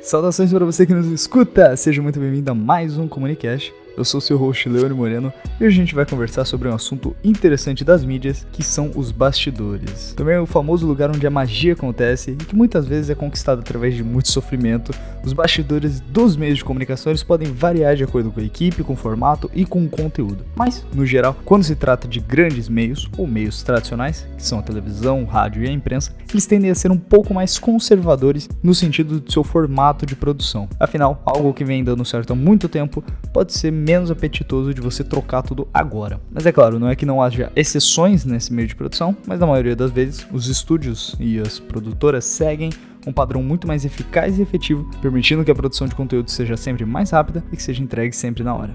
Saudações para você que nos escuta! Seja muito bem-vindo a mais um Comunicast. Eu sou seu host Leone Moreno e hoje a gente vai conversar sobre um assunto interessante das mídias, que são os bastidores. Também é o famoso lugar onde a magia acontece e que muitas vezes é conquistado através de muito sofrimento. Os bastidores dos meios de comunicação eles podem variar de acordo com a equipe, com o formato e com o conteúdo. Mas, no geral, quando se trata de grandes meios ou meios tradicionais, que são a televisão, o rádio e a imprensa, eles tendem a ser um pouco mais conservadores no sentido do seu formato de produção. Afinal, algo que vem dando certo há muito tempo pode ser menos apetitoso de você trocar tudo agora. Mas é claro, não é que não haja exceções nesse meio de produção, mas na maioria das vezes os estúdios e as produtoras seguem um padrão muito mais eficaz e efetivo, permitindo que a produção de conteúdo seja sempre mais rápida e que seja entregue sempre na hora.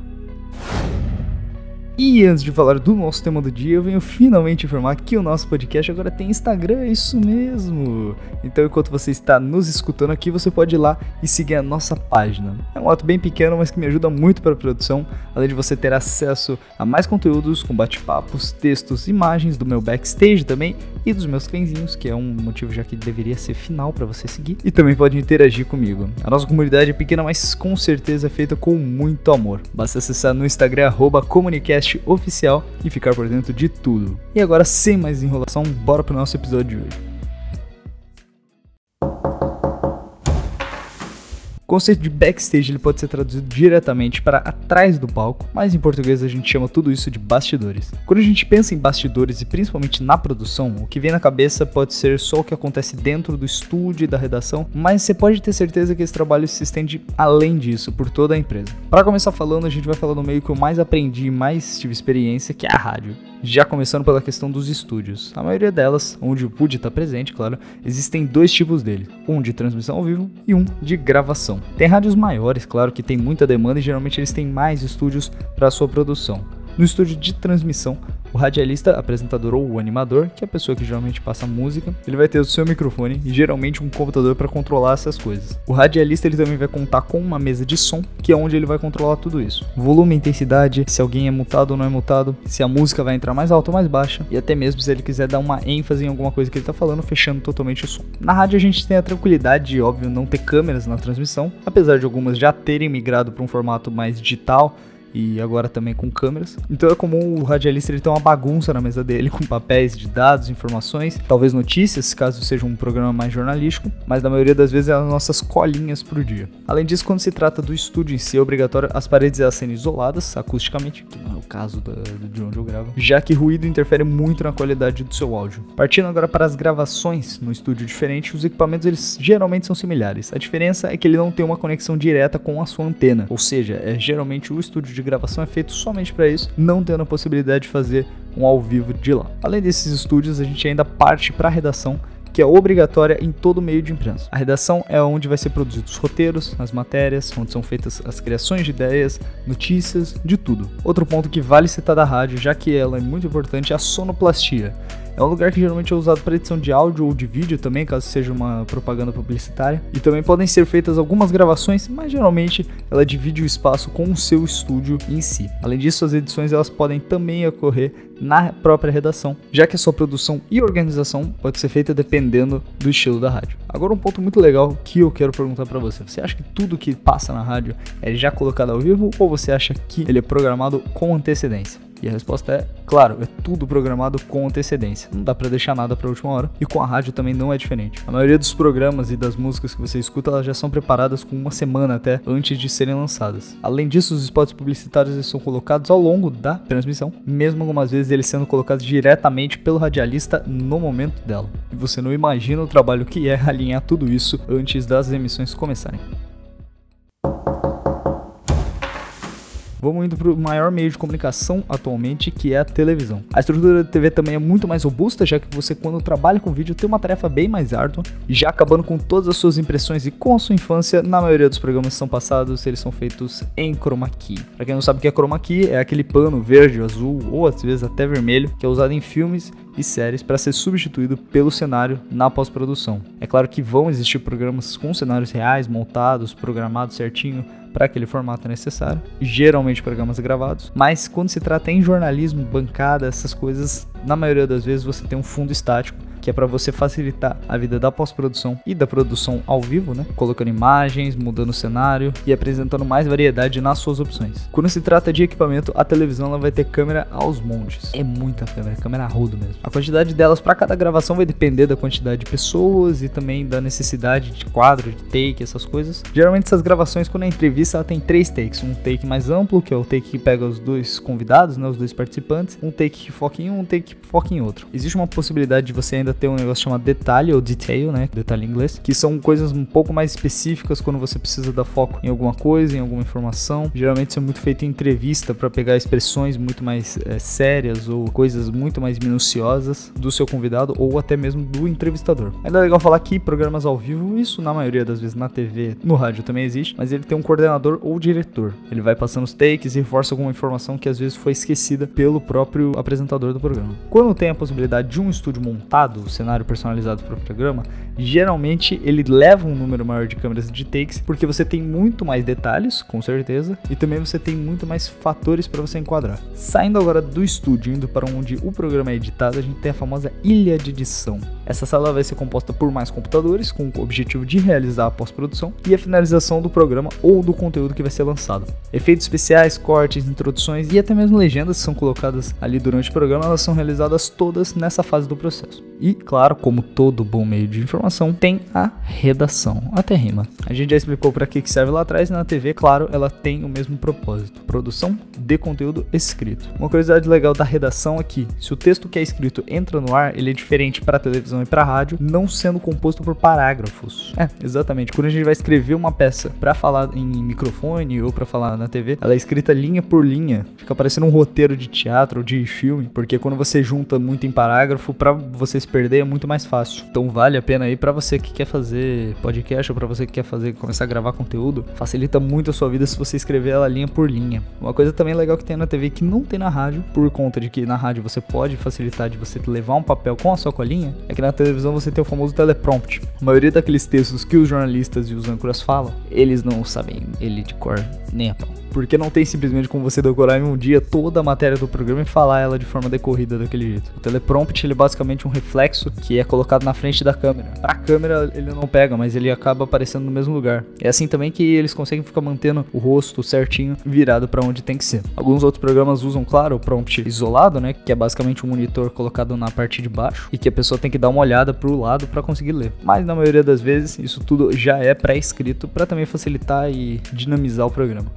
E antes de falar do nosso tema do dia, eu venho finalmente informar que o nosso podcast agora tem Instagram, é isso mesmo. Então, enquanto você está nos escutando aqui, você pode ir lá e seguir a nossa página. É um ato bem pequeno, mas que me ajuda muito para a produção, além de você ter acesso a mais conteúdos com bate-papos, textos, imagens do meu backstage também e dos meus cãezinhos, que é um motivo já que deveria ser final para você seguir. E também pode interagir comigo. A nossa comunidade é pequena, mas com certeza é feita com muito amor. Basta acessar no Instagram comunicast podcast oficial e ficar por dentro de tudo. E agora, sem mais enrolação, bora pro nosso episódio de hoje. Conceito de backstage ele pode ser traduzido diretamente para atrás do palco, mas em português a gente chama tudo isso de bastidores. Quando a gente pensa em bastidores e principalmente na produção, o que vem na cabeça pode ser só o que acontece dentro do estúdio e da redação, mas você pode ter certeza que esse trabalho se estende além disso por toda a empresa. Para começar falando, a gente vai falar no meio que eu mais aprendi e mais tive experiência, que é a rádio. Já começando pela questão dos estúdios. A maioria delas, onde o PUD está presente, claro, existem dois tipos dele: um de transmissão ao vivo e um de gravação. Tem rádios maiores, claro, que tem muita demanda e geralmente eles têm mais estúdios para sua produção. No estúdio de transmissão, o radialista, apresentador ou animador, que é a pessoa que geralmente passa música, ele vai ter o seu microfone e geralmente um computador para controlar essas coisas. O radialista ele também vai contar com uma mesa de som, que é onde ele vai controlar tudo isso. Volume, intensidade, se alguém é mutado ou não é mutado, se a música vai entrar mais alta ou mais baixa, e até mesmo se ele quiser dar uma ênfase em alguma coisa que ele está falando, fechando totalmente o som. Na rádio a gente tem a tranquilidade de, óbvio, não ter câmeras na transmissão, apesar de algumas já terem migrado para um formato mais digital, e agora também com câmeras. Então é comum o radialista ele ter uma bagunça na mesa dele com papéis de dados, informações, talvez notícias, caso seja um programa mais jornalístico, mas na maioria das vezes é as nossas colinhas pro dia. Além disso, quando se trata do estúdio em si, é obrigatório as paredes elas serem isoladas acusticamente, que não é o caso da, de onde eu gravo, já que ruído interfere muito na qualidade do seu áudio. Partindo agora para as gravações no estúdio diferente, os equipamentos eles geralmente são similares. A diferença é que ele não tem uma conexão direta com a sua antena, ou seja, é geralmente o estúdio de gravação é feito somente para isso, não tendo a possibilidade de fazer um ao vivo de lá. Além desses estúdios, a gente ainda parte para a redação que é obrigatória em todo meio de imprensa. A redação é onde vai ser produzidos os roteiros, as matérias, onde são feitas as criações de ideias, notícias, de tudo. Outro ponto que vale citar da rádio, já que ela é muito importante, é a sonoplastia. É um lugar que geralmente é usado para edição de áudio ou de vídeo também, caso seja uma propaganda publicitária. E também podem ser feitas algumas gravações, mas geralmente ela divide o espaço com o seu estúdio em si. Além disso, as edições elas podem também ocorrer na própria redação, já que a sua produção e organização pode ser feita dependendo do estilo da rádio. Agora um ponto muito legal que eu quero perguntar para você. Você acha que tudo que passa na rádio é já colocado ao vivo ou você acha que ele é programado com antecedência? E a resposta é, claro, é tudo programado com antecedência. Não dá para deixar nada para última hora. E com a rádio também não é diferente. A maioria dos programas e das músicas que você escuta, elas já são preparadas com uma semana até antes de serem lançadas. Além disso, os spots publicitários são colocados ao longo da transmissão, mesmo algumas vezes eles sendo colocados diretamente pelo radialista no momento dela. E você não imagina o trabalho que é alinhar tudo isso antes das emissões começarem. Vamos indo para o maior meio de comunicação atualmente, que é a televisão. A estrutura da TV também é muito mais robusta, já que você, quando trabalha com vídeo, tem uma tarefa bem mais árdua, já acabando com todas as suas impressões e com a sua infância, na maioria dos programas que são passados, eles são feitos em chroma key. Para quem não sabe o que é chroma key, é aquele pano verde, azul ou às vezes até vermelho, que é usado em filmes e séries para ser substituído pelo cenário na pós-produção. É claro que vão existir programas com cenários reais, montados, programados certinho para aquele formato necessário, geralmente programas gravados, mas quando se trata em jornalismo, bancada, essas coisas, na maioria das vezes você tem um fundo estático que é para você facilitar a vida da pós-produção e da produção ao vivo, né? Colocando imagens, mudando o cenário e apresentando mais variedade nas suas opções. Quando se trata de equipamento, a televisão ela vai ter câmera aos montes. É muita câmera, câmera rodo mesmo. A quantidade delas para cada gravação vai depender da quantidade de pessoas e também da necessidade de quadro, de take, essas coisas. Geralmente essas gravações, quando é entrevista, ela tem três takes. Um take mais amplo, que é o take que pega os dois convidados, né, os dois participantes. Um take que foca em um, um take que foca em outro. Existe uma possibilidade de você ainda ter um negócio chamado detalhe ou detail, né, detalhe em inglês, que são coisas um pouco mais específicas quando você precisa dar foco em alguma coisa, em alguma informação. Geralmente isso é muito feito em entrevista para pegar expressões muito mais é, sérias ou coisas muito mais minuciosas do seu convidado ou até mesmo do entrevistador. Ainda é legal falar que programas ao vivo, isso na maioria das vezes na TV, no rádio também existe, mas ele tem um coordenador ou diretor. Ele vai passando os takes e reforça alguma informação que às vezes foi esquecida pelo próprio apresentador do programa. Quando tem a possibilidade de um estúdio montado, o cenário personalizado para o programa, geralmente ele leva um número maior de câmeras de takes, porque você tem muito mais detalhes, com certeza, e também você tem muito mais fatores para você enquadrar. Saindo agora do estúdio, indo para onde o programa é editado, a gente tem a famosa ilha de edição. Essa sala vai ser composta por mais computadores, com o objetivo de realizar a pós-produção e a finalização do programa ou do conteúdo que vai ser lançado. Efeitos especiais, cortes, introduções e até mesmo legendas que são colocadas ali durante o programa, elas são realizadas todas nessa fase do processo. E, claro, como todo bom meio de informação, tem a redação, até rima. A gente já explicou para que serve lá atrás na TV, claro, ela tem o mesmo propósito: produção de conteúdo escrito. Uma curiosidade legal da redação é que, se o texto que é escrito entra no ar, ele é diferente para televisão e para rádio, não sendo composto por parágrafos. É, exatamente. Quando a gente vai escrever uma peça para falar em microfone ou para falar na TV, ela é escrita linha por linha. Fica parecendo um roteiro de teatro ou de filme, porque quando você junta muito em parágrafo, para você se perder é muito mais fácil. Então vale a pena aí para você que quer fazer podcast ou para você que quer fazer começar a gravar conteúdo, facilita muito a sua vida se você escrever ela linha por linha. Uma coisa também legal que tem na TV que não tem na rádio, por conta de que na rádio você pode facilitar de você levar um papel com a sua colinha, é que na televisão você tem o famoso teleprompt. A maioria daqueles textos que os jornalistas e os âncoras falam, eles não sabem ele de cor nem a pau. Porque não tem simplesmente como você decorar em um dia toda a matéria do programa e falar ela de forma decorrida daquele jeito. O teleprompt ele é basicamente um reflexo que é colocado na frente da câmera. Pra câmera ele não pega, mas ele acaba aparecendo no mesmo lugar. É assim também que eles conseguem ficar mantendo o rosto certinho virado para onde tem que ser. Alguns outros programas usam, claro, o prompt isolado, né, que é basicamente um monitor colocado na parte de baixo e que a pessoa tem que dar uma olhada pro lado para conseguir ler. Mas na maioria das vezes isso tudo já é pré-escrito para também facilitar e dinamizar o programa.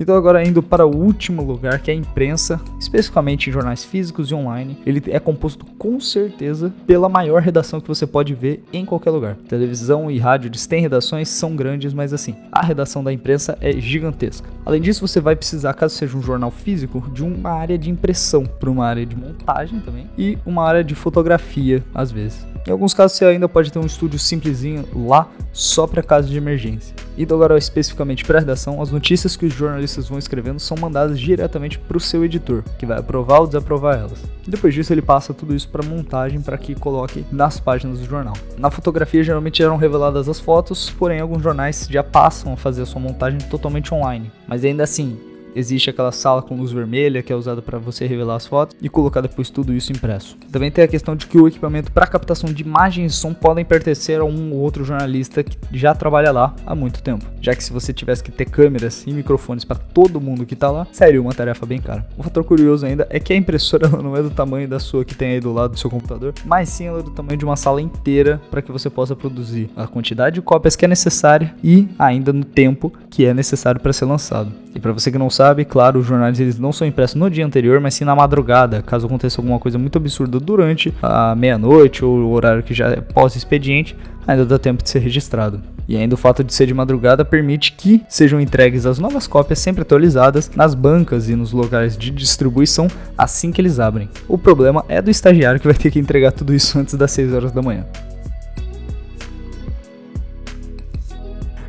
Então agora indo para o último lugar, que é a imprensa, especificamente em jornais físicos e online, ele é composto com certeza pela maior redação que você pode ver em qualquer lugar. Televisão e rádio eles têm redações, são grandes, mas assim, a redação da imprensa é gigantesca. Além disso, você vai precisar, caso seja um jornal físico, de uma área de impressão, para uma área de montagem também e uma área de fotografia, às vezes. Em alguns casos você ainda pode ter um estúdio simplesinho lá só para casos de emergência. E agora especificamente para a redação, as notícias que os jornalistas vão escrevendo são mandadas diretamente para o seu editor, que vai aprovar ou desaprovar elas. Depois disso ele passa tudo isso para montagem para que coloque nas páginas do jornal. Na fotografia geralmente eram reveladas as fotos, porém alguns jornais já passam a fazer a sua montagem totalmente online. Mas ainda assim, existe aquela sala com luz vermelha que é usada para você revelar as fotos e colocar depois tudo isso impresso. Também tem a questão de que o equipamento para captação de imagens e som podem pertencer a um ou outro jornalista que já trabalha lá há muito tempo, já que se você tivesse que ter câmeras e microfones para todo mundo que está lá, seria uma tarefa bem cara. Um fator curioso ainda é que a impressora não é do tamanho da sua que tem aí do lado do seu computador, mas sim ela é do tamanho de uma sala inteira para que você possa produzir a quantidade de cópias que é necessária e ainda no tempo que é necessário para ser lançado. E para você que não sabe, claro, os jornais eles não são impressos no dia anterior, mas sim na madrugada, caso aconteça alguma coisa muito absurda durante a meia-noite ou o horário que já é pós-expediente, ainda dá tempo de ser registrado. E ainda o fato de ser de madrugada permite que sejam entregues as novas cópias sempre atualizadas nas bancas e nos locais de distribuição assim que eles abrem. O problema é do estagiário que vai ter que entregar tudo isso antes das 6 horas da manhã.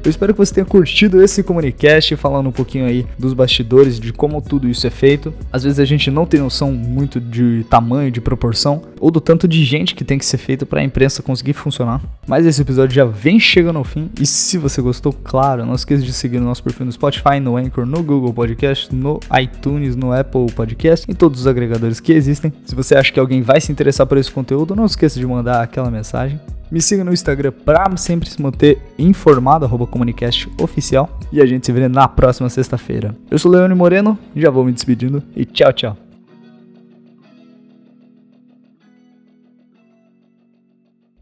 Eu espero que você tenha curtido esse Comunicast, falando um pouquinho aí dos bastidores, de como tudo isso é feito. Às vezes a gente não tem noção muito de tamanho, de proporção, ou do tanto de gente que tem que ser feito para a imprensa conseguir funcionar. Mas esse episódio já vem chegando ao fim, e se você gostou, claro, não esqueça de seguir o nosso perfil no Spotify, no Anchor, no Google Podcast, no iTunes, no Apple Podcast, em todos os agregadores que existem. Se você acha que alguém vai se interessar por esse conteúdo, não esqueça de mandar aquela mensagem. Me siga no Instagram para sempre se manter informado, arroba Comunicast Oficial. E a gente se vê na próxima sexta-feira. Eu sou Leone Moreno, já vou me despedindo e tchau, tchau.